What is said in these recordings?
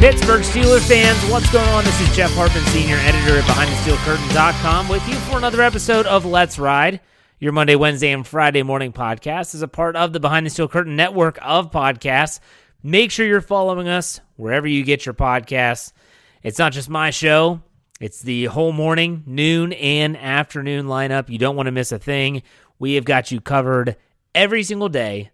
Pittsburgh Steelers fans, what's going on? This is Jeff Hartman, senior editor at BehindTheSteelCurtain.com, with you for another episode of Let's Ride, your Monday, Wednesday, and Friday morning podcast is a part of the Behind the Steel Curtain network of podcasts. Make sure you're following us wherever you get your podcasts. It's not just my show, it's the whole morning, noon, and afternoon lineup. You don't want to miss a thing. We have got you covered every single day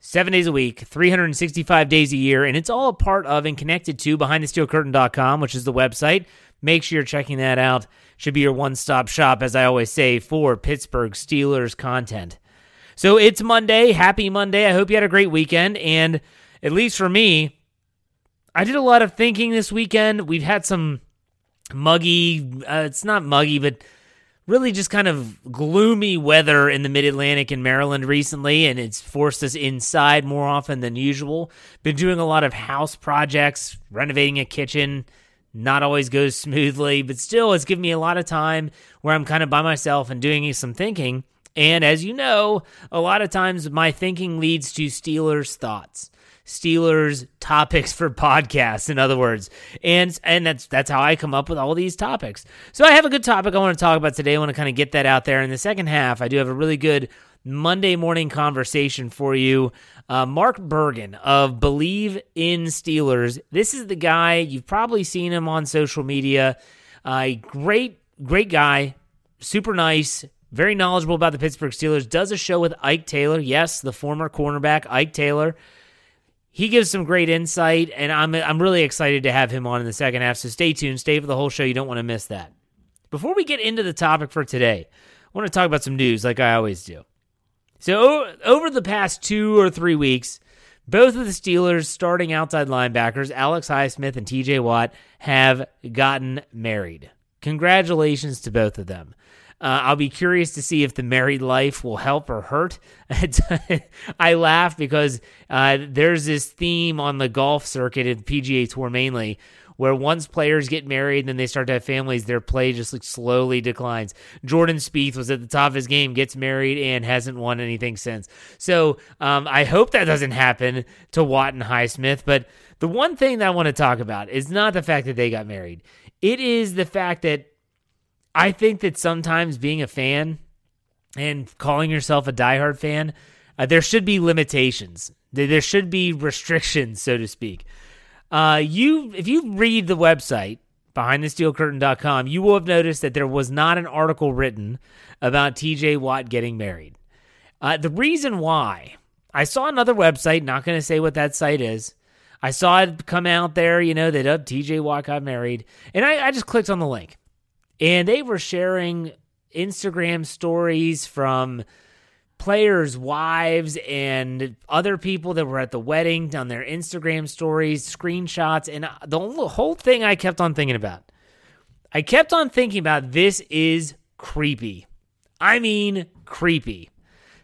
seven days a week, 365 days a year, and it's all a part of and connected to BehindTheSteelCurtain.com, which is the website. Make sure you're checking that out. Should be your one stop shop, as I always say, for Pittsburgh Steelers content. So it's Monday. Happy Monday. I hope you had a great weekend. And at least for me, I did a lot of thinking this weekend. We've had some muggy, uh, it's not muggy, but really just kind of gloomy weather in the mid Atlantic and Maryland recently, and it's forced us inside more often than usual. Been doing a lot of house projects, renovating a kitchen. Not always goes smoothly, but still, it's given me a lot of time where I'm kind of by myself and doing some thinking. And as you know, a lot of times my thinking leads to Steelers thoughts. Steelers topics for podcasts, in other words. And and that's that's how I come up with all these topics. So I have a good topic I want to talk about today. I want to kind of get that out there. In the second half, I do have a really good Monday morning conversation for you. Uh, Mark Bergen of Believe in Steelers. This is the guy, you've probably seen him on social media. Uh, great, great guy, super nice, very knowledgeable about the Pittsburgh Steelers. Does a show with Ike Taylor. Yes, the former cornerback, Ike Taylor he gives some great insight, and I'm I'm really excited to have him on in the second half. So stay tuned, stay for the whole show. You don't want to miss that. Before we get into the topic for today, I want to talk about some news, like I always do. So over the past two or three weeks, both of the Steelers' starting outside linebackers, Alex Highsmith and T.J. Watt, have gotten married. Congratulations to both of them. Uh, I'll be curious to see if the married life will help or hurt. I laugh because uh, there's this theme on the golf circuit and PGA Tour mainly where once players get married and then they start to have families, their play just like slowly declines. Jordan Spieth was at the top of his game, gets married, and hasn't won anything since. So um, I hope that doesn't happen to Watt and Highsmith. But the one thing that I want to talk about is not the fact that they got married. It is the fact that I think that sometimes being a fan and calling yourself a diehard fan, uh, there should be limitations. There should be restrictions, so to speak. Uh, you, if you read the website behindthesteelcurtain.com, you will have noticed that there was not an article written about TJ Watt getting married. Uh, the reason why I saw another website, not going to say what that site is. I saw it come out there, you know, that uh, TJ Watt got married, and I, I just clicked on the link and they were sharing Instagram stories from players' wives and other people that were at the wedding on their Instagram stories, screenshots, and uh, the whole thing I kept on thinking about. I kept on thinking about this is creepy. I mean, creepy.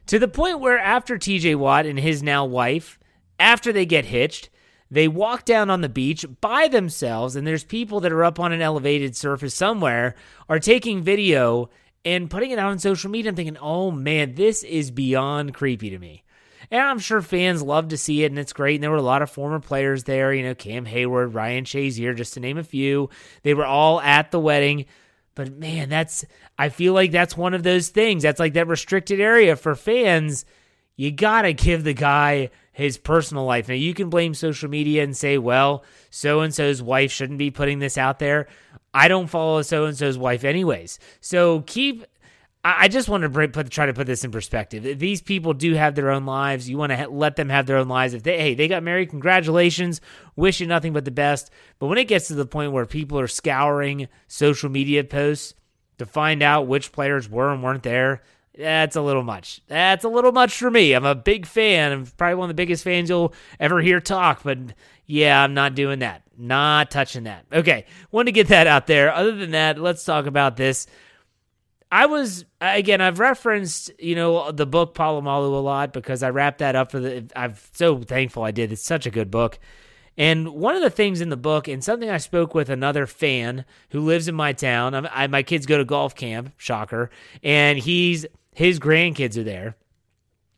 To the point where after TJ Watt and his now wife, after they get hitched, they walk down on the beach by themselves, and there's people that are up on an elevated surface somewhere are taking video and putting it out on social media. I'm thinking, oh man, this is beyond creepy to me. And I'm sure fans love to see it, and it's great. And there were a lot of former players there, you know, Cam Heyward, Ryan Shazier, just to name a few. They were all at the wedding. But man, that's, I feel like that's one of those things. That's like that restricted area for fans. You got to give the guy his personal life. Now, you can blame social media and say, well, so and so's wife shouldn't be putting this out there. I don't follow so and so's wife, anyways. So keep. I just want to put, try to put this in perspective. These people do have their own lives. You want to let them have their own lives. If they, hey, they got married, congratulations. Wish you nothing but the best. But when it gets to the point where people are scouring social media posts to find out which players were and weren't there, that's a little much. That's a little much for me. I'm a big fan. I'm probably one of the biggest fans you'll ever hear talk, but yeah, I'm not doing that. Not touching that. Okay, want to get that out there. Other than that, let's talk about this. I was again. I've referenced you know the book Polamalu a lot because I wrapped that up for the. I'm so thankful I did. It's such a good book, And one of the things in the book, and something I spoke with another fan who lives in my town, I, my kids go to golf camp, shocker, and he's his grandkids are there.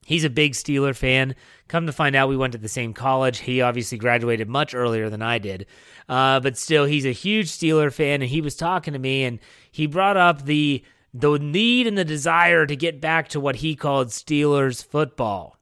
He's a big Steeler fan. Come to find out, we went to the same college. He obviously graduated much earlier than I did, uh, but still, he's a huge Steeler fan. And he was talking to me, and he brought up the the need and the desire to get back to what he called Steelers football.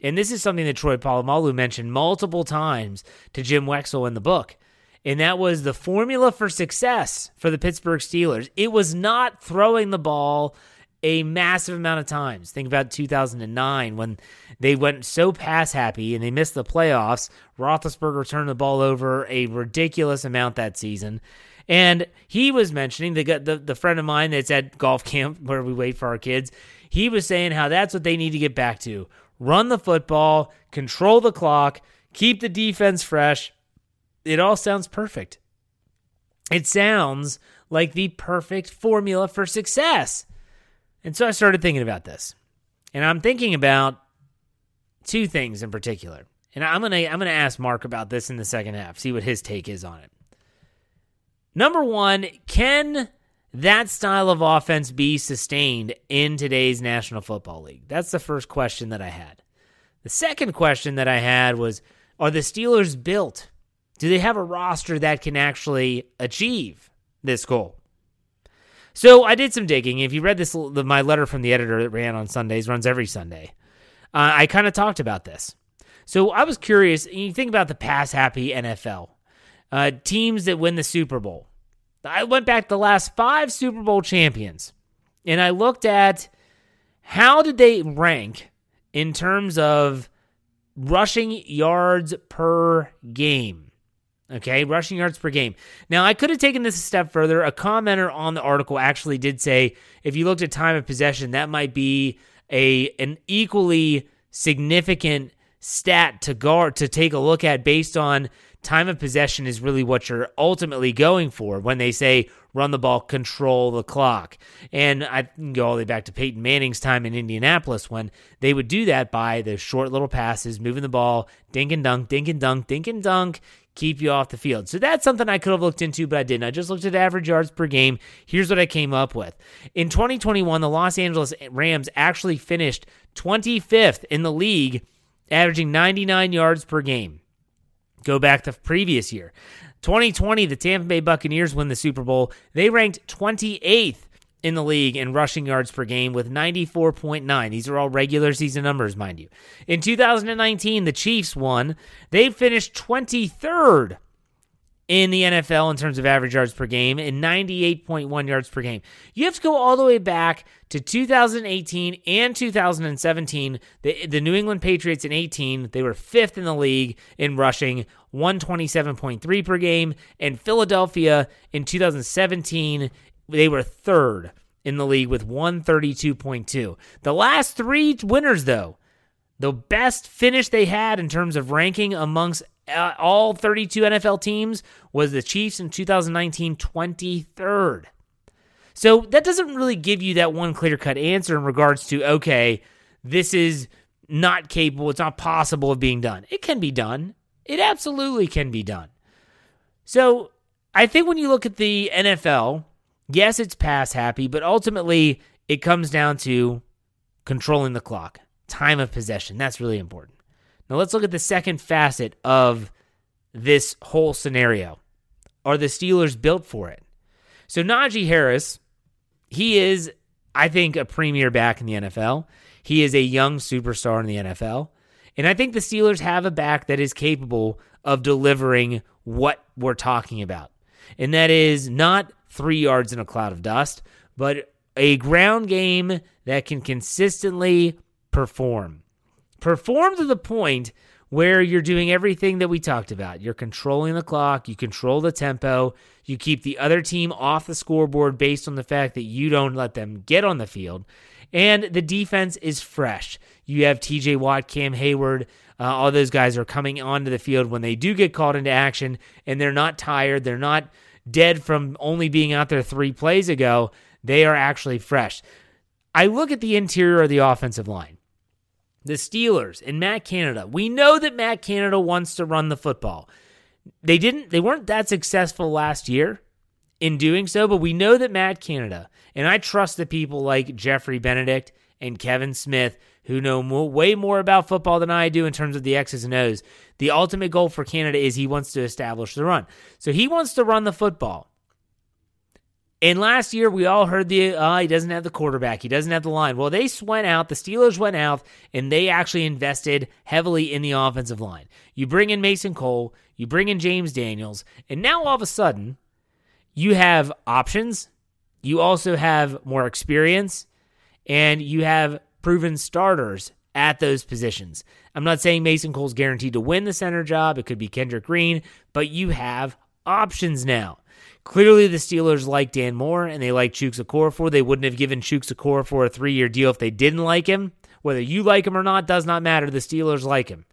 And this is something that Troy Polamalu mentioned multiple times to Jim Wexell in the book. And that was the formula for success for the Pittsburgh Steelers. It was not throwing the ball a massive amount of times. Think about 2009 when they went so pass happy and they missed the playoffs. Roethlisberger turned the ball over a ridiculous amount that season. And he was mentioning the, the the friend of mine that's at golf camp where we wait for our kids. He was saying how that's what they need to get back to: run the football, control the clock, keep the defense fresh. It all sounds perfect. It sounds like the perfect formula for success. And so I started thinking about this. And I'm thinking about two things in particular. And I'm going to I'm going to ask Mark about this in the second half, see what his take is on it. Number 1, can that style of offense be sustained in today's National Football League? That's the first question that I had. The second question that I had was Are the Steelers built? Do they have a roster that can actually achieve this goal? So I did some digging. If you read this, my letter from the editor that ran on Sundays, runs every Sunday, uh, I kind of talked about this. So I was curious. You think about the pass happy NFL uh, teams that win the Super Bowl. I went back the last five Super Bowl champions and I looked at how did they rank in terms of rushing yards per game. Okay, rushing yards per game. Now, I could have taken this a step further. A commenter on the article actually did say if you looked at time of possession, that might be a an equally significant stat to guard to take a look at based on time of possession is really what you're ultimately going for when they say run the ball, control the clock. And I can go all the way back to Peyton Manning's time in Indianapolis when they would do that by the short little passes, moving the ball, dink and dunk, dink and dunk, dink and dunk, keep you off the field. So that's something I could have looked into, but I didn't. I just looked at average yards per game. Here's what I came up with. In 2021, the Los Angeles Rams actually finished 25th in the league, averaging 99 yards per game. Go back to previous year. 2020, the Tampa Bay Buccaneers win the Super Bowl. They ranked 28th in the league in rushing yards per game with 94.9. These are all regular season numbers, mind you. In 2019, the Chiefs won. They finished 23rd in the NFL in terms of average yards per game and 98.1 yards per game. You have to go all the way back to 2018 and 2017. The, the New England Patriots in 18, they were fifth in the league in rushing, 127.3 per game. And Philadelphia in 2017, they were third in the league with 132.2. The last three winners, though, the best finish they had in terms of ranking amongst uh, all 32 NFL teams was the Chiefs in 2019, 23rd. So that doesn't really give you that one clear cut answer in regards to, okay, this is not capable, it's not possible of being done. It can be done. It absolutely can be done. So I think when you look at the NFL, yes, it's pass happy, but ultimately it comes down to controlling the clock, time of possession. That's really important. Now let's look at the second facet of this whole scenario. Are the Steelers built for it? So Najee Harris, he is, I think, a premier back in the NFL. He is a young superstar in the NFL. And I think the Steelers have a back that is capable of delivering what we're talking about. And that is not three yards in a cloud of dust, but a ground game that can consistently perform. Perform to the point where you're doing everything that we talked about. You're controlling the clock, you control the tempo, you keep the other team off the scoreboard based on the fact that you don't let them get on the field. And the defense is fresh. You have TJ Watt, Cam Heyward, uh, all those guys are coming onto the field when they do get called into action, and they're not tired. They're not dead from only being out there three plays ago. They are actually fresh. I look at the interior of the offensive line the Steelers and Matt Canada. We know that Matt Canada wants to run the football. They didn't they weren't that successful last year in doing so, but we know that Matt Canada, and I trust the people like Geoffrey Benedict and Kevin Smith who know more, way more about football than I do in terms of the X's and O's. The ultimate goal for Canada is he wants to establish the run. So he wants to run the football. And last year, we all heard the, uh, he doesn't have the quarterback. He doesn't have the line. Well, they went out, the Steelers went out, and they actually invested heavily in the offensive line. You bring in Mason Cole, you bring in James Daniels, and now all of a sudden, you have options. You also have more experience, and you have proven starters at those positions. I'm not saying Mason Cole's guaranteed to win the center job. It could be Kendrick Green, but you have options now. Clearly, the Steelers like Dan Moore and they like Chuks Okorafor. They wouldn't have given Chuks Okorafor a three year deal if they didn't like him. Whether you like him or not does not matter. The Steelers like him.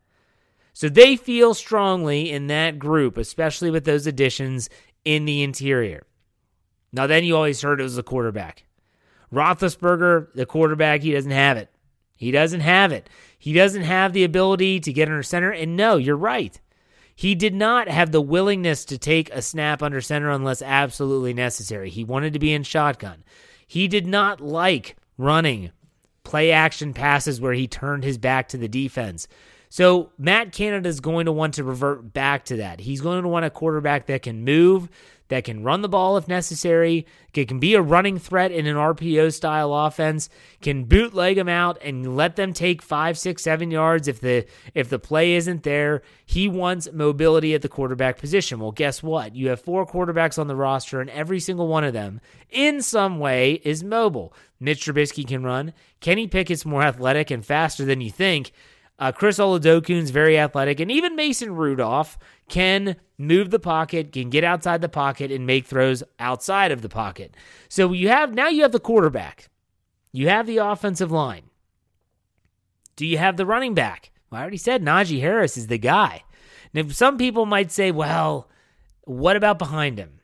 So they feel strongly in that group, especially with those additions in the interior. Now, then you always heard it was the quarterback. Roethlisberger, the quarterback, he doesn't have it. He doesn't have it. He doesn't have the ability to get under center. And no, you're right. He did not have the willingness to take a snap under center unless absolutely necessary. He wanted to be in shotgun. He did not like running play action passes where he turned his back to the defense. So Matt Canada is going to want to revert back to that. He's going to want a quarterback that can move, that can run the ball if necessary, can be a running threat in an RPO style offense, can bootleg them out and let them take five, six, seven yards if the if the play isn't there. He wants mobility at the quarterback position. Well, guess what? You have four quarterbacks on the roster, and every single one of them, in some way, is mobile. Mitch Trubisky can run. Kenny Pickett's more athletic and faster than you think. Uh, Chris Oladokun's very athletic, and even Mason Rudolph can move the pocket, can get outside the pocket, and make throws outside of the pocket. So you have now you have the quarterback, you have the offensive line. Do you have the running back? Well, I already said Najee Harris is the guy. Now, some people might say, well, what about behind him?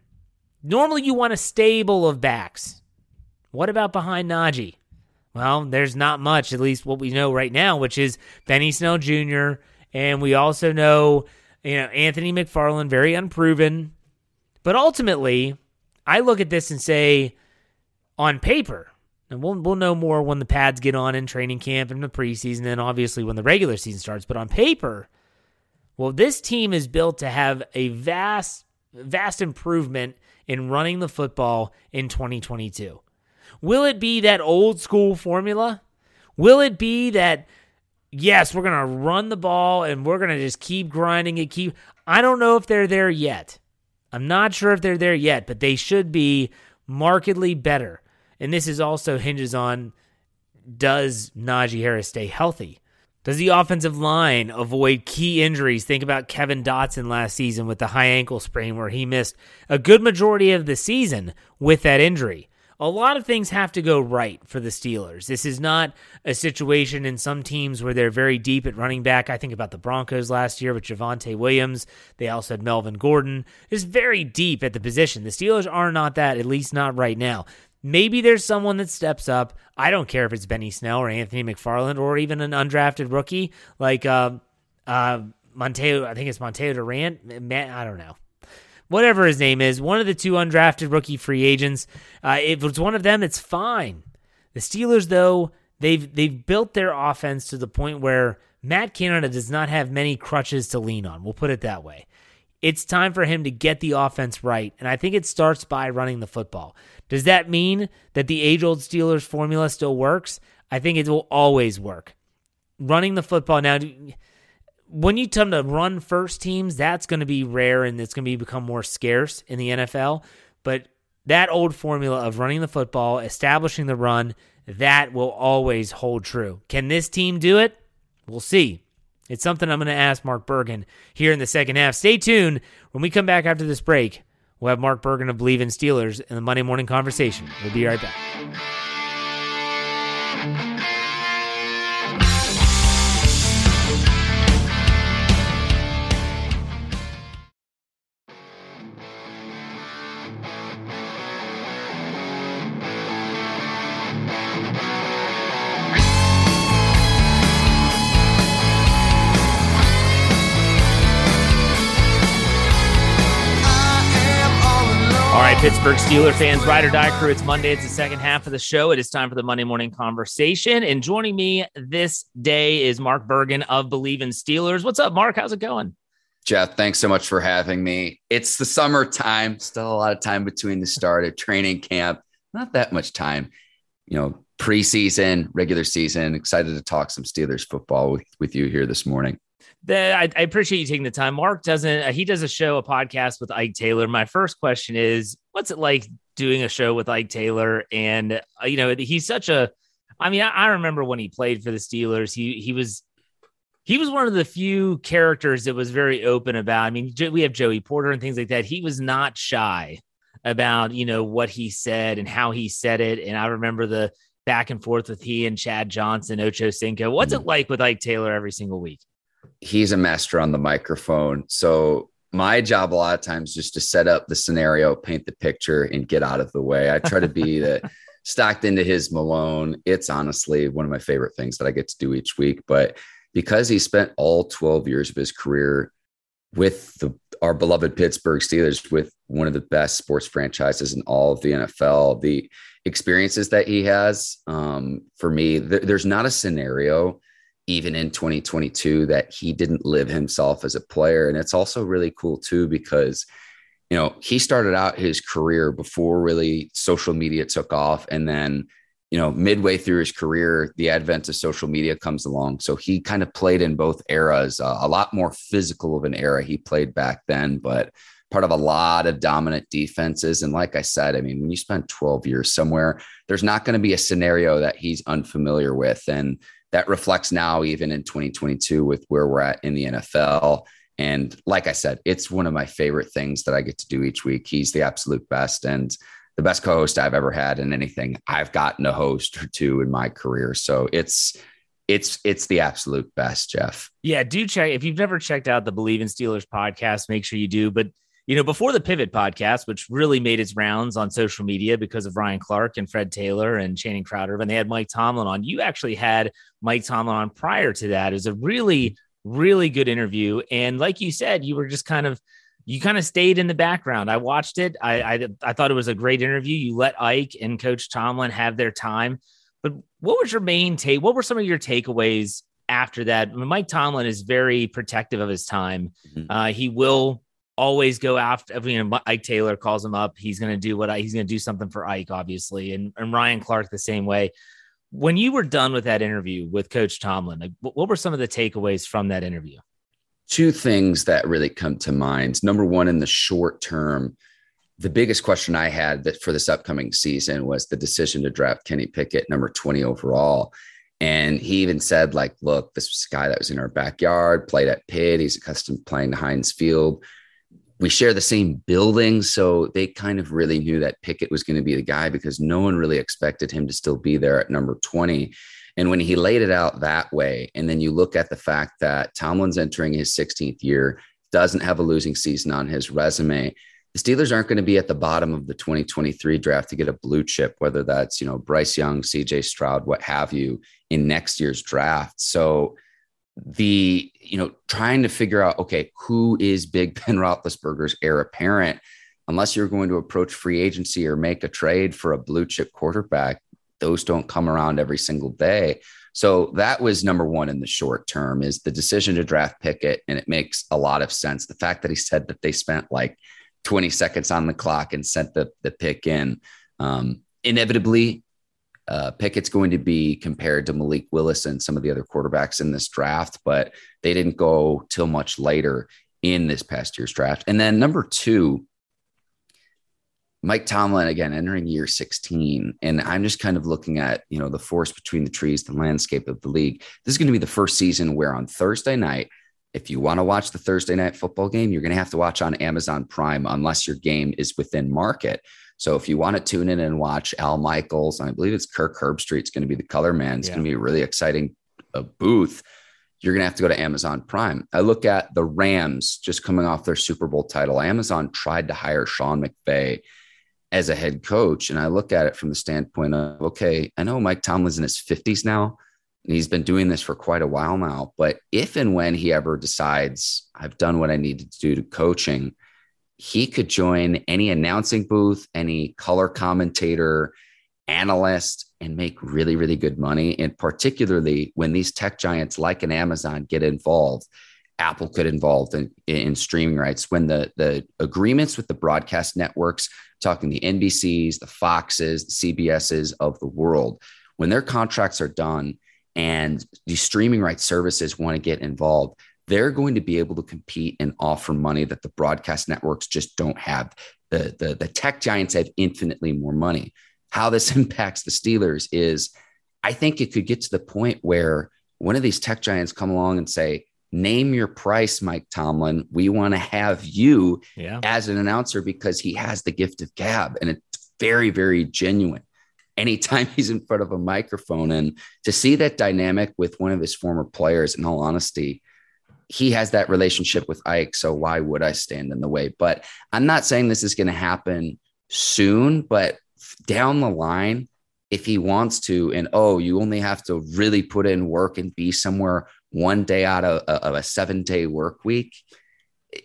Normally, you want a stable of backs. What about behind Najee? Well, there's not much, at least what we know right now, which is Benny Snell Jr. And we also know, you know, Anthony McFarland, very unproven. But ultimately, I look at this and say, on paper, and we'll, we'll know more when the pads get on in training camp and the preseason, and obviously when the regular season starts. But on paper, well, this team is built to have a vast, vast improvement in running the football in 2022. Will it be that old school formula? Will it be that yes, we're going to run the ball and we're going to just keep grinding it keep I don't know if they're there yet. I'm not sure if they're there yet, but they should be markedly better. And this is also hinges on does Najee Harris stay healthy? Does the offensive line avoid key injuries? Think about Kevin Dotson last season with the high ankle sprain, where he missed a good majority of the season with that injury a lot of things have to go right for the Steelers. This is not a situation in some teams where they're very deep at running back. I think about the Broncos last year with Javonte Williams. They also had Melvin Gordon. It's very deep at the position. The Steelers are not that, at least not right now. Maybe there's someone that steps up. I don't care if it's Benny Snell or Anthony McFarland or even an undrafted rookie like uh, uh, Monteo. I think it's Monteo Durant. I don't know whatever his name is, one of the two undrafted rookie free agents. Uh, if it's one of them, it's fine. The Steelers, though, they've they've built their offense to the point where Matt Canada does not have many crutches to lean on. We'll put it that way. It's time for him to get the offense right, and I think it starts by running the football. Does that mean that the age-old Steelers formula still works? I think it will always work. Running the football now when you come to run first teams, that's going to be rare and it's going to be become more scarce in the NFL. But that old formula of running the football, establishing the run, that will always hold true. Can this team do it? We'll see. It's something I'm going to ask Mark Bergen here in the second half. Stay tuned. When we come back after this break, we'll have Mark Bergen of Believe in Steelers in the Monday morning conversation. We'll be right back. Pittsburgh Steelers fans, ride or die crew. It's Monday. It's the second half of the show. It is time for the Monday morning conversation. And joining me this day is Mark Bergen of Believe in Steelers. What's up, Mark? How's it going? Jeff, thanks so much for having me. It's the summertime, still a lot of time between the start of training camp. Not that much time, you know, preseason, regular season. Excited to talk some Steelers football with, with you here this morning that I, I, appreciate you taking the time. Mark doesn't, uh, he does a show, a podcast with Ike Taylor. My first question is, what's it like doing a show with Ike Taylor? And, uh, you know, he's such a, I mean, I, I, remember when he played for the Steelers, he, he was, he was one of the few characters that was very open about, I mean, we have Joey Porter and things like that. He was not shy about, you know, what he said and how he said it. And I remember the back and forth with he and Chad Johnson, Ocho Cinco. What's it like with Ike Taylor every single week? He's a master on the microphone. So my job a lot of times just to set up the scenario, paint the picture, and get out of the way. I try to be the Stockton to his Malone. It's honestly one of my favorite things that I get to do each week. But because he spent all 12 years of his career with the our beloved Pittsburgh Steelers, with one of the best sports franchises in all of the NFL, the experiences that he has, um, for me, th- there's not a scenario even in 2022 that he didn't live himself as a player. And it's also really cool too, because, you know, he started out his career before really social media took off. And then, you know, midway through his career, the advent of social media comes along. So he kind of played in both eras, uh, a lot more physical of an era he played back then, but part of a lot of dominant defenses. And like I said, I mean, when you spend 12 years somewhere, there's not going to be a scenario that he's unfamiliar with. And that reflects now even in 2022 with where we're at in the NFL. And like I said, it's one of my favorite things that I get to do each week. He's the absolute best and the best co-host I've ever had in anything. I've gotten a host or two in my career. So it's it's it's the absolute best, Jeff. Yeah, do check if you've never checked out the Believe in Steelers podcast, make sure you do. But you know, before the Pivot podcast, which really made its rounds on social media because of Ryan Clark and Fred Taylor and Channing Crowder, and they had Mike Tomlin on. You actually had Mike Tomlin on prior to that. It was a really, really good interview. And like you said, you were just kind of you kind of stayed in the background. I watched it. I, I, I thought it was a great interview. You let Ike and Coach Tomlin have their time. But what was your main take? What were some of your takeaways after that? Mike Tomlin is very protective of his time. Mm-hmm. Uh, he will always go after. You know, Ike Taylor calls him up. He's going to do what I, he's going to do something for Ike, obviously, and and Ryan Clark the same way. When you were done with that interview with Coach Tomlin, like, what were some of the takeaways from that interview? Two things that really come to mind. Number one, in the short term, the biggest question I had that for this upcoming season was the decision to draft Kenny Pickett, number 20 overall. And he even said, like, look, this was a guy that was in our backyard, played at Pitt. He's accustomed to playing Heinz Field we share the same building. So they kind of really knew that Pickett was going to be the guy because no one really expected him to still be there at number 20. And when he laid it out that way, and then you look at the fact that Tomlin's entering his 16th year, doesn't have a losing season on his resume, the Steelers aren't going to be at the bottom of the 2023 draft to get a blue chip, whether that's, you know, Bryce Young, CJ Stroud, what have you, in next year's draft. So the you know trying to figure out okay who is Big Ben Roethlisberger's heir apparent, unless you're going to approach free agency or make a trade for a blue chip quarterback, those don't come around every single day. So that was number one in the short term is the decision to draft Pickett, and it makes a lot of sense. The fact that he said that they spent like 20 seconds on the clock and sent the the pick in. Um, inevitably, uh, Pickett's going to be compared to Malik Willis and some of the other quarterbacks in this draft, but they didn't go till much later in this past year's draft. And then number two, Mike Tomlin again entering year 16. And I'm just kind of looking at, you know, the forest between the trees, the landscape of the league. This is going to be the first season where on Thursday night, if you want to watch the Thursday night football game, you're going to have to watch on Amazon Prime unless your game is within market. So if you want to tune in and watch Al Michaels, I believe it's Kirk Herbstreit's going to be the color man. It's yeah. going to be a really exciting uh, booth. You're going to have to go to Amazon Prime. I look at the Rams just coming off their Super Bowl title. Amazon tried to hire Sean McVay as a head coach. And I look at it from the standpoint of, okay, I know Mike Tomlin's in his 50s now, and he's been doing this for quite a while now. But if and when he ever decides, I've done what I need to do to coaching, he could join any announcing booth, any color commentator, analyst, and make really, really good money. And particularly when these tech giants like an Amazon get involved, Apple could involved in, in streaming rights. When the, the agreements with the broadcast networks, talking the NBCs, the Foxes, the CBSs of the world, when their contracts are done and the streaming rights services want to get involved, they're going to be able to compete and offer money that the broadcast networks just don't have. The, the, the tech giants have infinitely more money. How this impacts the Steelers is I think it could get to the point where one of these tech giants come along and say, name your price, Mike Tomlin. We want to have you yeah. as an announcer because he has the gift of gab and it's very, very genuine. Anytime he's in front of a microphone and to see that dynamic with one of his former players, in all honesty, he has that relationship with Ike. So why would I stand in the way? But I'm not saying this is going to happen soon, but down the line, if he wants to, and oh, you only have to really put in work and be somewhere one day out of, of a seven day work week,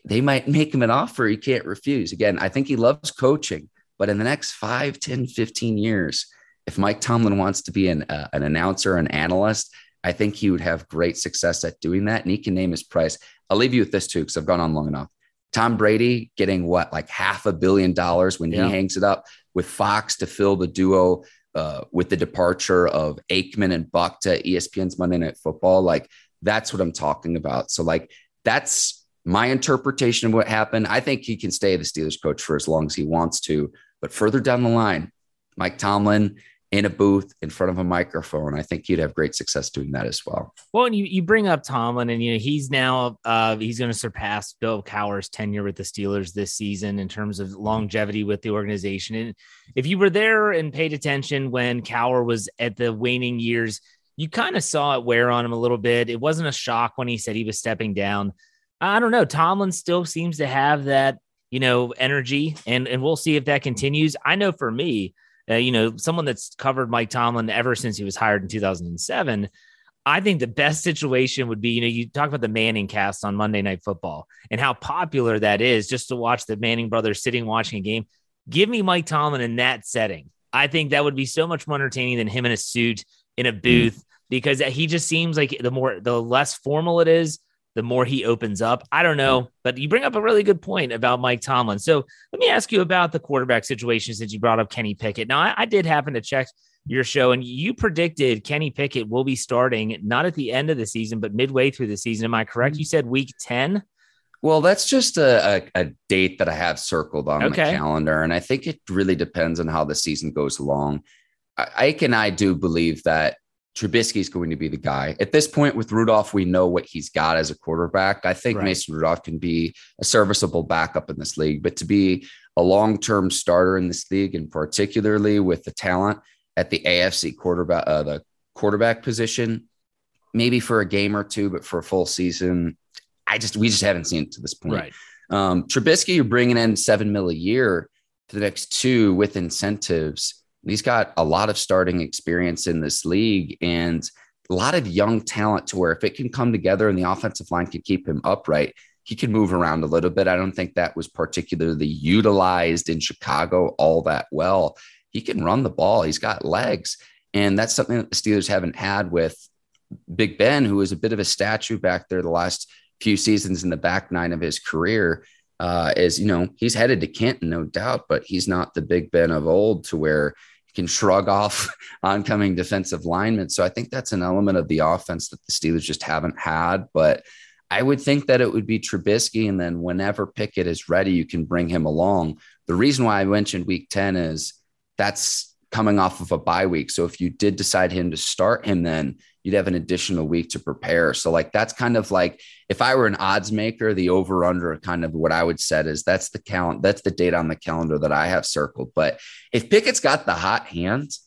they might make him an offer he can't refuse. Again, I think he loves coaching, but in the next 5, 10, 15 years, if Mike Tomlin wants to be an, uh, an announcer, an analyst, I think he would have great success at doing that. And he can name his price. I'll leave you with this too, because I've gone on long enough. Tom Brady getting what, like half a billion dollars when yeah. he hangs it up with Fox to fill the duo uh, with the departure of Aikman and Buck to ESPN's Monday Night Football. Like, that's what I'm talking about. So, like, that's my interpretation of what happened. I think he can stay the Steelers coach for as long as he wants to. But further down the line, Mike Tomlin in a booth in front of a microphone. I think you'd have great success doing that as well. Well, and you, you bring up Tomlin, and you know he's now uh, he's going to surpass Bill Cowher's tenure with the Steelers this season in terms of longevity with the organization. And if you were there and paid attention when Cowher was at the waning years, you kind of saw it wear on him a little bit. It wasn't a shock when he said he was stepping down. I don't know. Tomlin still seems to have that you know energy, and and we'll see if that continues. I know for me uh, you know, someone that's covered Mike Tomlin ever since he was hired in 2007. I think the best situation would be, you know, you talk about the Manning cast on Monday Night Football and how popular that is just to watch the Manning brothers sitting watching a game. Give me Mike Tomlin in that setting. I think that would be so much more entertaining than him in a suit in a booth because he just seems like the more the less formal it is, the more he opens up. I don't know, but you bring up a really good point about Mike Tomlin. So let me ask you about the quarterback situation since you brought up Kenny Pickett. Now, I, I did happen to check your show, and you predicted Kenny Pickett will be starting not at the end of the season, but midway through the season. Am I correct? Mm-hmm. You said week 10. Well, that's just a, a, a, date that I have circled on okay. the calendar. And I think it really depends on how the season goes along. Ike and I do believe that Trubisky is going to be the guy. At this point with Rudolph, we know what he's got as a quarterback. I think right. Mason Rudolph can be a serviceable backup in this league, but to be a long-term starter in this league, and particularly with the talent at the AFC quarterback, uh, the quarterback position, maybe for a game or two, but for a full season, I just we just haven't seen it to this point. Right. Um, Trubisky, you're bringing in seven mil a year for the next two with incentives He's got a lot of starting experience in this league and a lot of young talent to where if it can come together and the offensive line can keep him upright, he can move around a little bit. I don't think that was particularly utilized in Chicago all that well. He can run the ball, he's got legs. And that's something that the Steelers haven't had with Big Ben, who was a bit of a statue back there the last few seasons in the back nine of his career. Uh, is you know he's headed to Canton, no doubt, but he's not the Big Ben of old to where can shrug off oncoming defensive linemen. So I think that's an element of the offense that the Steelers just haven't had. But I would think that it would be Trubisky. And then whenever Pickett is ready, you can bring him along. The reason why I mentioned week 10 is that's coming off of a bye week. So if you did decide him to start him, then you'd have an additional week to prepare. So like that's kind of like if I were an odds maker, the over under kind of what I would set is that's the count, that's the date on the calendar that I have circled. But if Pickett's got the hot hands,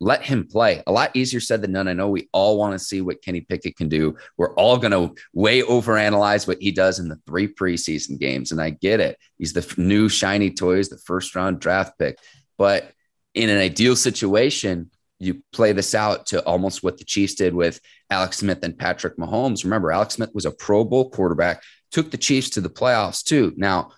let him play. A lot easier said than done. I know we all want to see what Kenny Pickett can do. We're all going to way overanalyze what he does in the three preseason games. And I get it. He's the new shiny toys, the first round draft pick. But in an ideal situation, you play this out to almost what the Chiefs did with Alex Smith and Patrick Mahomes. Remember, Alex Smith was a Pro Bowl quarterback, took the Chiefs to the playoffs too. Now,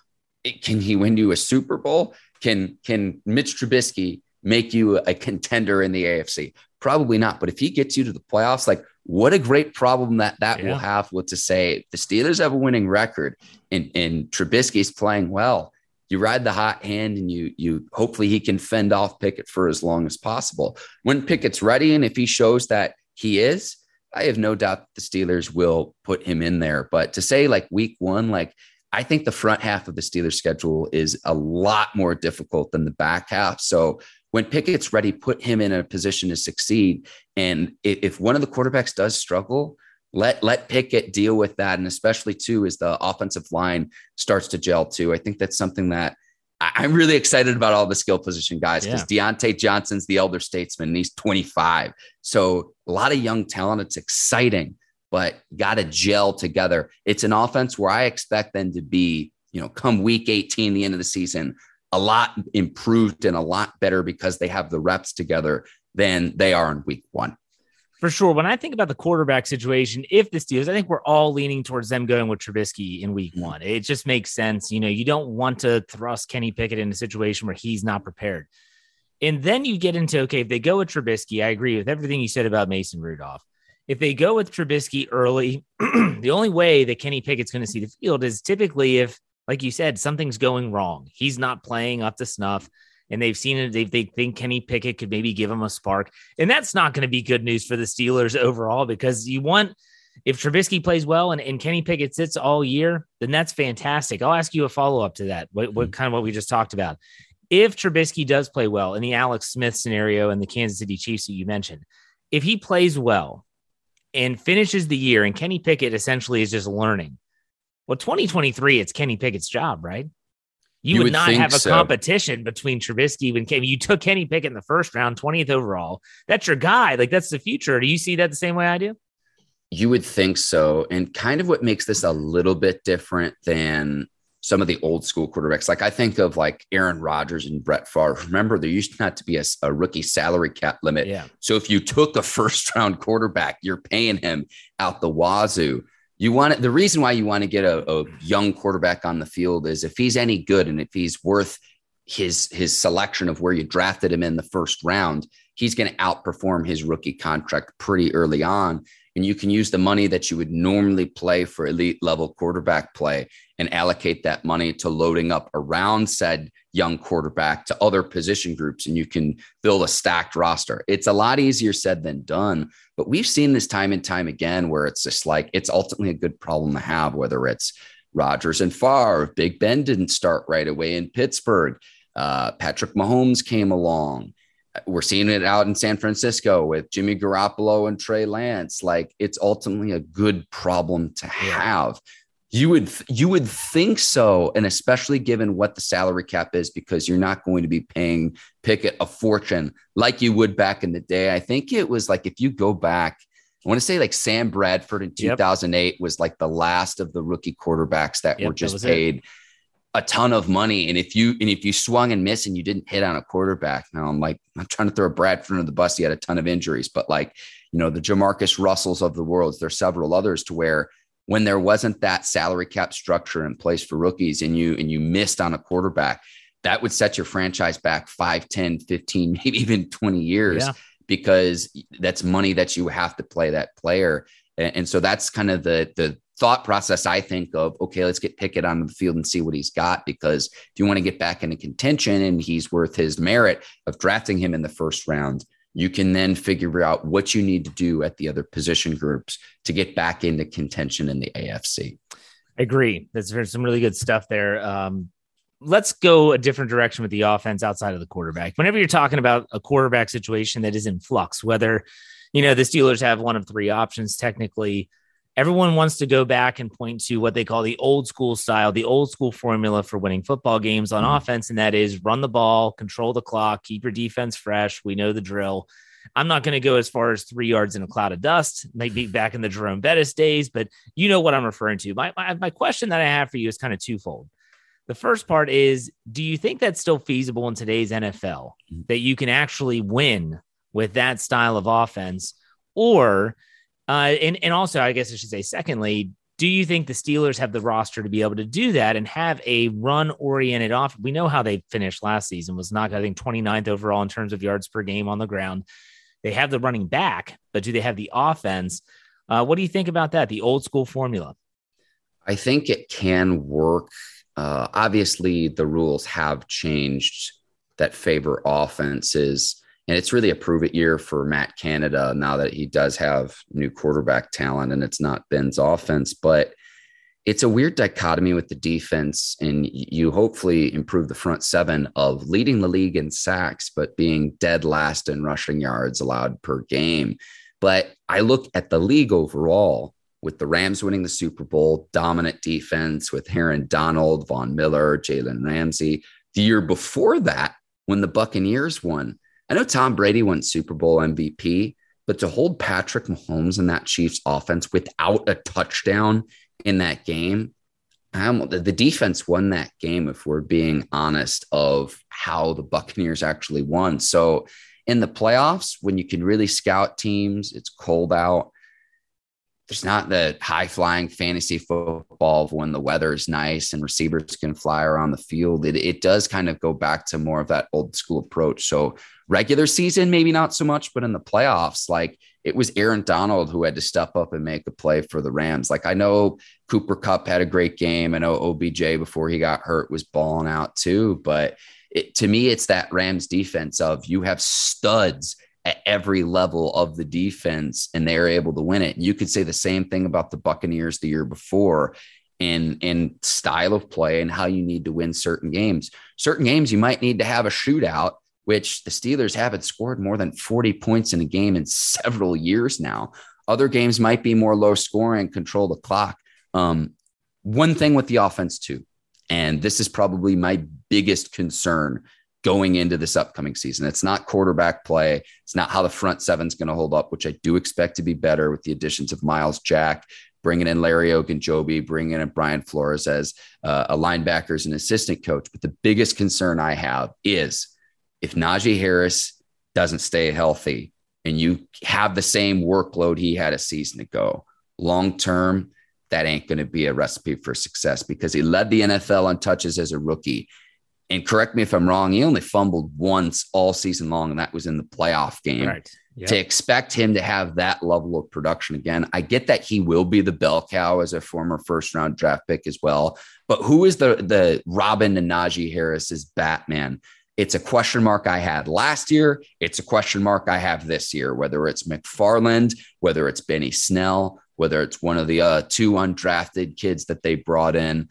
can he win you a Super Bowl? Can can Mitch Trubisky make you a contender in the AFC? Probably not. But if he gets you to the playoffs, like what a great problem that that yeah. will have with to say the Steelers have a winning record and and Trubisky's playing well. You ride the hot hand and you you hopefully he can fend off Pickett for as long as possible. When Pickett's ready and if he shows that he is, I have no doubt the Steelers will put him in there. But to say like week one, like I think the front half of the Steelers schedule is a lot more difficult than the back half. So when Pickett's ready, put him in a position to succeed. And if one of the quarterbacks does struggle, let let Pickett deal with that. And especially too, as the offensive line starts to gel too. I think that's something that I'm really excited about all the skill position guys because yeah. Diontae Johnson's the elder statesman and he's 25. So a lot of young talent. It's exciting but got to gel together. It's an offense where I expect them to be, you know, come week 18, the end of the season, a lot improved and a lot better because they have the reps together than they are in week one. For sure. When I think about the quarterback situation, if the Steelers, I think we're all leaning towards them going with Trubisky in week mm-hmm. one. It just makes sense. You know, you don't want to thrust Kenny Pickett in a situation where he's not prepared. And then you get into okay, if they go with Trubisky, I agree with everything you said about Mason Rudolph if they go with Trubisky early, the only way that Kenny Pickett's going to see the field is typically if, like you said, something's going wrong. He's not playing up to snuff, and they've seen it. They, they think Kenny Pickett could maybe give him a spark, and that's not going to be good news for the Steelers overall because you want. If Trubisky plays well and, and Kenny Pickett sits all year, then that's fantastic. I'll ask you a follow up to that. What, what mm-hmm. kind of what we just talked about? If Trubisky does play well in the Alex Smith scenario and the Kansas City Chiefs that you mentioned, if he plays well, and finishes the year, and Kenny Pickett essentially is just learning. Well, 2023, it's Kenny Pickett's job, right? You, you would, would, not have a so. competition between Trubisky and Kenny. You took Kenny Pickett in the first round, 20th overall. That's your guy. Like that's the future. Do you see that the same way I do? You would think so. And kind of what makes this a little bit different than some of the old school quarterbacks. Like I think of like Aaron Rodgers and Brett Favre. Remember, there used not to be a, a, rookie salary cap limit. Yeah. So if you took a first round quarterback, you're paying him out the wazoo. You want it. The reason why you want to get a, a young quarterback on the field is if he's any good and if he's worth his his selection of where you drafted him in the first round, he's going to outperform his rookie contract pretty early on and you can use the money that you would normally play for elite level quarterback play and allocate that money to loading up around said young quarterback to other position groups and you can build a stacked roster. It's a lot easier said than done, but we've seen this time and time again where it's just like it's ultimately a good problem to have whether it's Rodgers and Favre, Big Ben didn't start right away in Pittsburgh. Uh, Patrick Mahomes came along we're seeing it out in San Francisco with Jimmy Garoppolo and Trey Lance. Like it's ultimately a good problem to have. You would you would think so, and especially given what the salary cap is, because you're not going to be paying Pickett a fortune like you would back in the day. I think it was like if you go back, I want to say like Sam Bradford in 2008 yep. was like the last of the rookie quarterbacks that yep, were just that paid. It a ton of money. And if you and if you swung and missed and you didn't hit on a quarterback, now I'm like, I'm trying to throw Bradford under the bus. He had a ton of injuries, but like, you know, the Jamarcus Russells of the world, there's several others to where when there wasn't that salary cap structure in place for rookies and you and you missed on a quarterback, that would set your franchise back 5, 10, 15, maybe even 20 years yeah. because that's money that you have to play that player. And, and so that's kind of the the thought process I think of, okay, let's get Pickett on the field and see what he's got. Because if you want to get back into contention and he's worth his merit of drafting him in the first round, you can then figure out what you need to do at the other position groups to get back into contention in the AFC. I agree. There's some really good stuff there. Um, let's go a different direction with the offense outside of the quarterback. Whenever you're talking about a quarterback situation that is in flux, whether you know the Steelers have one of three options technically everyone wants to go back and point to what they call the old school style, the old school formula for winning football games on mm. offense. And that is run the ball, control the clock, keep your defense fresh. We know the drill. I'm not going to go as far as three yards in a cloud of dust, maybe back in the Jerome Bettis days, but you know what I'm referring to. My, my, my question that I have for you is kind of twofold. The first part is Do you think that's still feasible in today's NFL mm. that you can actually win with that style of offense? Or uh, and and also, I guess I should say, secondly, Do you think the Steelers have the roster to be able to do that and have a run oriented off? We know how they finished last season was not, I think, 29th overall in terms of yards per game on the ground. They have the running back, but do they have the offense? Uh, what do you think about that? The old school formula? I think it can work. Uh, obviously, the rules have changed that favor offenses. And it's really a prove it year for Matt Canada now that he does have new quarterback talent and it's not Ben's offense. But it's a weird dichotomy with the defense. And you hopefully improve the front seven of leading the league in sacks, but being dead last in rushing yards allowed per game. But I look at the league overall with the Rams winning the Super Bowl, dominant defense with Aaron Donald, Von Miller, Jalen Ramsey. The year before that, when the Buccaneers won, I know Tom Brady won Super Bowl MVP, but to hold Patrick Mahomes in that Chiefs offense without a touchdown in that game, the, the defense won that game, if we're being honest, of how the Buccaneers actually won. So in the playoffs, when you can really scout teams, it's cold out there's not the high flying fantasy football of when the weather is nice and receivers can fly around the field. It, it does kind of go back to more of that old school approach. So, regular season, maybe not so much, but in the playoffs, like it was Aaron Donald who had to step up and make a play for the Rams. Like I know Cooper Kupp had a great game. I know OBJ before he got hurt was balling out too. But it, to me, it's that Rams defense of you have studs at every level of the defense and they're able to win it. You could say the same thing about the Buccaneers the year before in in style of play and how you need to win certain games. Certain games you might need to have a shootout, which the Steelers haven't scored more than 40 points in a game in several years now. Other games might be more low scoring, control the clock. Um, one thing with the offense too, and this is probably my biggest concern going into this upcoming season. It's not quarterback play. It's not how the front seven's going to hold up, which I do expect to be better with the additions of Myles Jack, bringing in Larry Ogunjobi, bringing in Brian Flores as uh, a linebackers and assistant coach. But the biggest concern I have is if Najee Harris doesn't stay healthy and you have the same workload he had a season ago, long term, that ain't going to be a recipe for success because he led the NFL on touches as a rookie and correct me if I'm wrong, he only fumbled once all season long, and that was in the playoff game. Right. Yep. To expect him to have that level of production again, I get that he will be the bell cow as a former first round draft pick as well. But who is the the Robin and Najee Harris's Batman? It's a question mark I had last year. It's a question mark I have this year, whether it's McFarland, whether it's Benny Snell, whether it's one of the uh, two undrafted kids that they brought in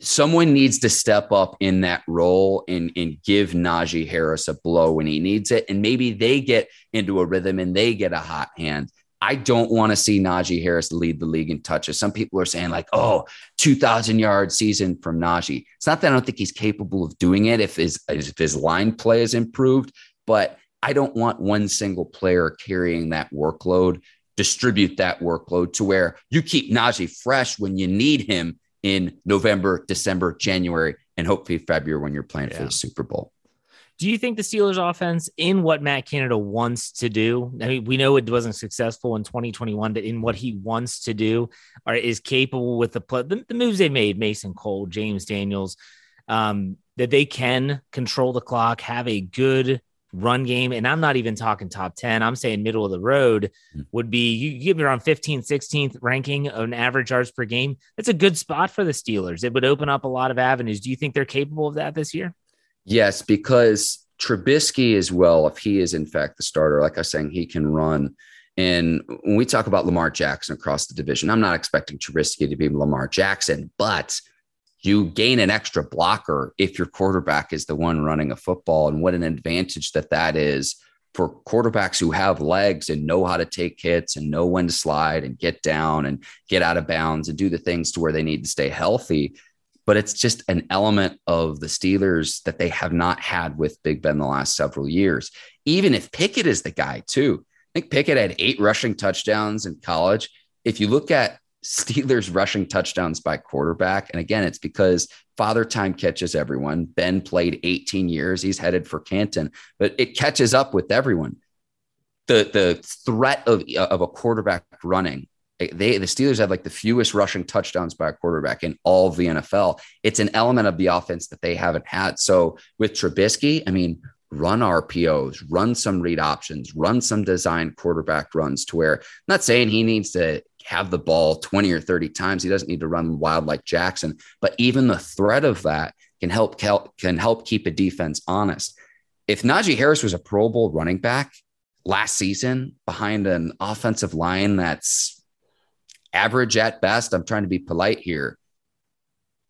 someone needs to step up in that role and, and give Najee Harris a blow when he needs it. And maybe they get into a rhythm and they get a hot hand. I don't want to see Najee Harris lead the league in touches. Some people are saying, like, oh, 2,000 yard season from Najee. It's not that I don't think he's capable of doing it if his, if his line play is improved, but I don't want one single player carrying that workload. Distribute that workload to where you keep Najee fresh when you need him in November, December, January, and hopefully February when you're playing yeah. for the Super Bowl. Do you think the Steelers offense in what Matt Canada wants to do? I mean, we know it wasn't successful in 2021, but in what he wants to do or is capable with the, the, the moves they made, Mason Cole, James Daniels, um, that they can control the clock, have a good run game, and I'm not even talking top 10, I'm saying middle of the road hmm. would be you give me around 15th, 16th ranking of an average yards per game. That's a good spot for the Steelers. It would open up a lot of avenues. Do you think they're capable of that this year? Yes, because Trubisky as well, if he is in fact the starter, like I was saying, he can run. And when we talk about Lamar Jackson across the division, I'm not expecting Trubisky to be Lamar Jackson, but – you gain an extra blocker if your quarterback is the one running a football and what an advantage that that is for quarterbacks who have legs and know how to take hits and know when to slide and get down and get out of bounds and do the things to where they need to stay healthy but it's just an element of the Steelers that they have not had with Big Ben the last several years. Even if Pickett is the guy, too. I think Pickett had eight rushing touchdowns in college. If you look at Steelers rushing touchdowns by quarterback. And again, it's because father time catches everyone. Ben played 18 years. He's headed for Canton, but it catches up with everyone. The, the threat of, of a quarterback running they the Steelers have like the fewest rushing touchdowns by a quarterback in all of the NFL. It's an element of the offense that they haven't had. So with Trubisky, I mean, run RPOs, run some read options, run some design quarterback runs to where I'm not saying he needs to have the ball 20 or 30 times. He doesn't need to run wild like Jackson, but even the threat of that can help can help keep a defense honest. If Najee Harris was a Pro Bowl running back last season behind an offensive line that's average at best, I'm trying to be polite here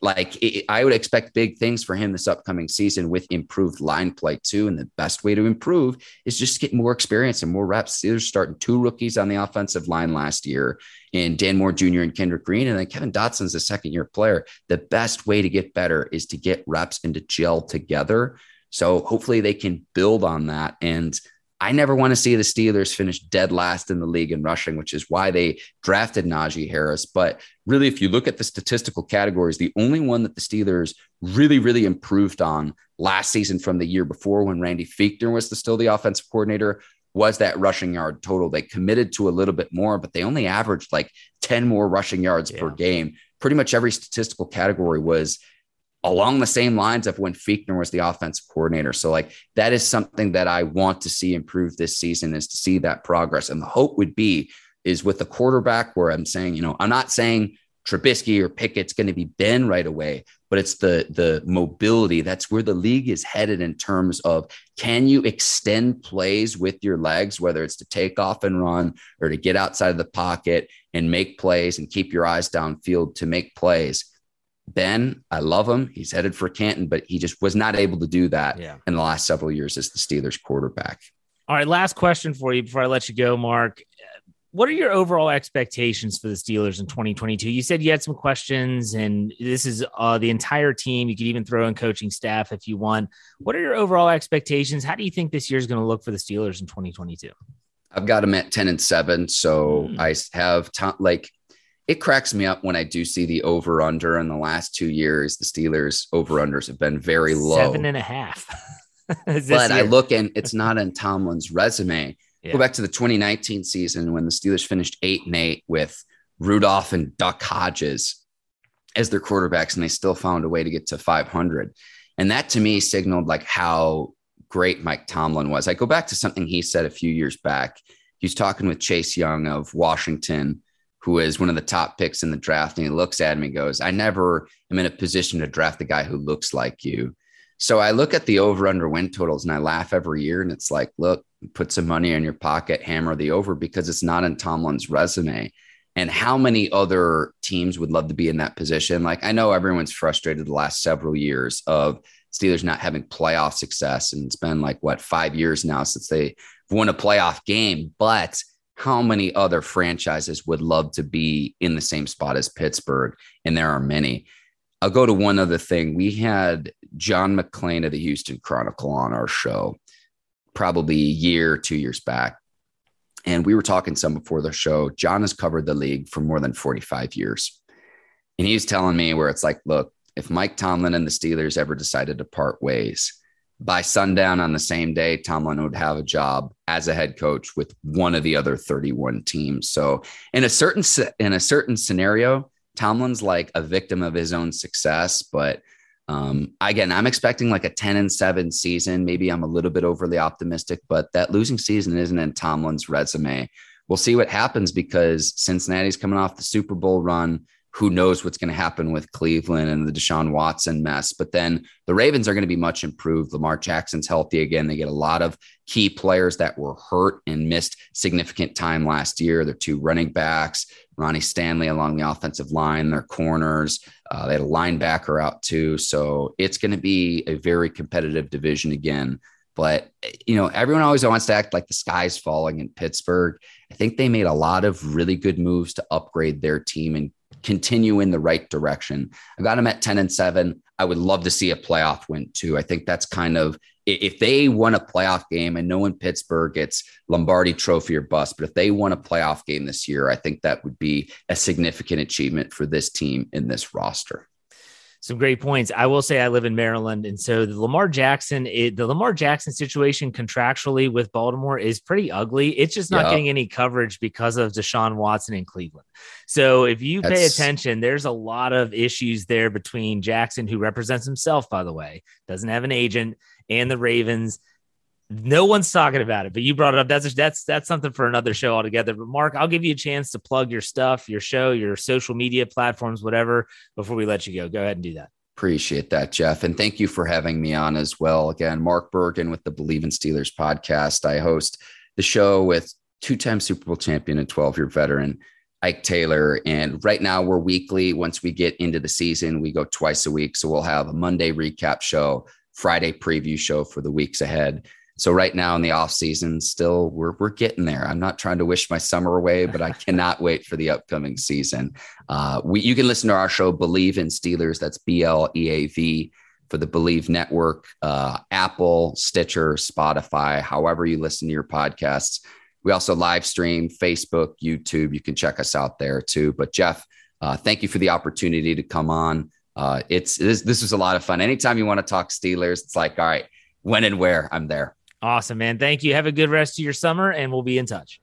like it, I would expect big things for him this upcoming season with improved line play too. And the best way to improve is just get more experience and more reps. Steelers starting two rookies on the offensive line last year in Dan Moore Jr. and Kendrick Green. And then Kevin Dotson's a second year player. The best way to get better is to get reps and to gel together. So hopefully they can build on that. And I never want to see the Steelers finish dead last in the league in rushing, which is why they drafted Najee Harris. But really, if you look at the statistical categories, the only one that the Steelers really, really improved on last season from the year before when Randy Fichtner was the, still the offensive coordinator was that rushing yard total. They committed to a little bit more, but they only averaged like 10 more rushing yards yeah. per game. Pretty much every statistical category was along the same lines of when Fichtner was the offensive coordinator. So like that is something that I want to see improve this season is to see that progress. And the hope would be is with the quarterback where I'm saying, you know, I'm not saying Trubisky or Pickett's going to be Ben right away, but it's the the mobility. That's where the league is headed in terms of can you extend plays with your legs, whether it's to take off and run or to get outside of the pocket and make plays and keep your eyes downfield to make plays Ben, I love him. He's headed for Canton, but he just was not able to do that yeah. in the last several years as the Steelers quarterback. All right, last question for you before I let you go, Mark. What are your overall expectations for the Steelers in 2022? You said you had some questions, and this is uh, the entire team. You could even throw in coaching staff if you want. What are your overall expectations? How do you think this year is going to look for the Steelers in 2022? I've got them at 10 and 7. So mm. I have like it cracks me up when I do see the over under in the last two years. The Steelers over unders have been very low, seven and a half. but year. I look and it's not in Tomlin's resume. Yeah. Go back to the 2019 season when the Steelers finished eight and eight with Rudolph and Duck Hodges as their quarterbacks, and they still found a way to get to 500. And that to me signaled like how great Mike Tomlin was. I go back to something he said a few years back. He's talking with Chase Young of Washington who is one of the top picks in the draft. And he looks at me and goes, I never am in a position to draft the guy who looks like you. So I look at the over under win totals and I laugh every year. And it's like, look, put some money in your pocket, hammer the over because it's not in Tomlin's resume. And how many other teams would love to be in that position? Like, I know everyone's frustrated the last several years of Steelers not having playoff success. And it's been like, what, five years now since they won a playoff game. But how many other franchises would love to be in the same spot as Pittsburgh? And there are many. I'll go to one other thing. We had John McClain of the Houston Chronicle on our show probably a year, two years back. And we were talking some before the show. John has covered the league for more than 45 years. And he's telling me where it's like, look, if Mike Tomlin and the Steelers ever decided to part ways, by sundown on the same day, Tomlin would have a job as a head coach with one of the other 31 teams. So in a certain in a certain scenario, Tomlin's like a victim of his own success. But um, again, I'm expecting like a 10 and 7 season. Maybe I'm a little bit overly optimistic, but that losing season isn't in Tomlin's resume. We'll see what happens because Cincinnati's coming off the Super Bowl run who knows what's going to happen with Cleveland and the Deshaun Watson mess. But then the Ravens are going to be much improved. Lamar Jackson's healthy again. They get a lot of key players that were hurt and missed significant time last year. Their two running backs, Ronnie Stanley along the offensive line, their corners. Uh, they had a linebacker out too. So it's going to be a very competitive division again. But, you know, everyone always wants to act like the sky's falling in Pittsburgh. I think they made a lot of really good moves to upgrade their team and continue in the right direction. I got them at 10 and 7. I would love to see a playoff win too. I think that's kind of if they won a playoff game and no in Pittsburgh it's Lombardi trophy or bust, but if they won a playoff game this year, I think that would be a significant achievement for this team in this roster. Some great points. I will say I live in Maryland, and so the Lamar Jackson, it, the Lamar Jackson situation contractually with Baltimore is pretty ugly. It's just not yeah. getting any coverage because of Deshaun Watson in Cleveland. So if you That's... pay attention, there's a lot of issues there between Jackson, who represents himself, by the way, doesn't have an agent, and the Ravens. No one's talking about it, but you brought it up. That's that's that's something for another show altogether. But Mark, I'll give you a chance to plug your stuff, your show, your social media platforms, whatever, before we let you go. Go ahead and do that. Appreciate that, Jeff. And thank you for having me on as well. Again, Mark Bergen with the Bleav in Steelers podcast. I host the show with two time Super Bowl champion and 12 year veteran Ike Taylor. And right now we're weekly. Once we get into the season, we go twice a week. So we'll have a Monday recap show, Friday preview show for the weeks ahead. So right now in the off season, still we're we're getting there. I'm not trying to wish my summer away, but I cannot wait for the upcoming season. Uh, we you can listen to our show Bleav in Steelers. That's B L E A V for the Bleav Network, uh, Apple, Stitcher, Spotify, however you listen to your podcasts. We also live stream Facebook, YouTube. You can check us out there too. But Jeff, uh, thank you for the opportunity to come on. Uh, it's this, this was a lot of fun. Anytime you want to talk Steelers, it's like, all right, when and where I'm there. Awesome, man. Thank you. Have a good rest of your summer, and we'll be in touch.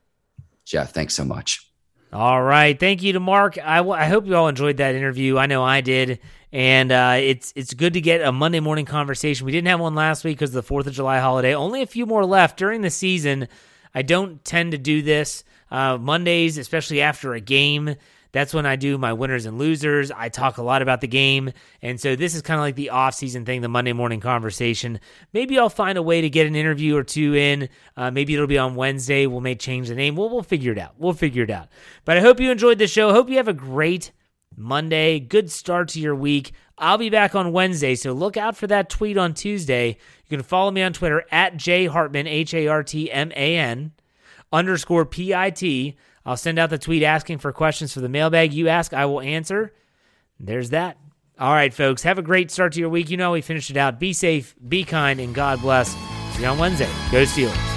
Jeff, thanks so much. All right. Thank you to Mark. I, w- I hope you all enjoyed that interview. I know I did. And uh, it's it's good to get a Monday morning conversation. We didn't have one last week because of the Fourth of July holiday. Only a few more left during the season. I don't tend to do this uh, Mondays, especially after a game. That's when I do my winners and losers. I talk a lot about the game. And so this is kind of like the off-season thing, the Monday morning conversation. Maybe I'll find a way to get an interview or two in. Uh, maybe it'll be on Wednesday. We'll may change the name. We'll, we'll figure it out. We'll figure it out. But I hope you enjoyed the show. Hope you have a great Monday. Good start to your week. I'll be back on Wednesday, so look out for that tweet on Tuesday. You can follow me on Twitter at J Hartman, H A R T M A N, underscore P I T. I'll send out the tweet asking for questions for the mailbag. You ask, I will answer. There's that. All right, folks. Have a great start to your week. You know we finished it out. Be safe, be kind, and God bless. See you on Wednesday. Go Steelers.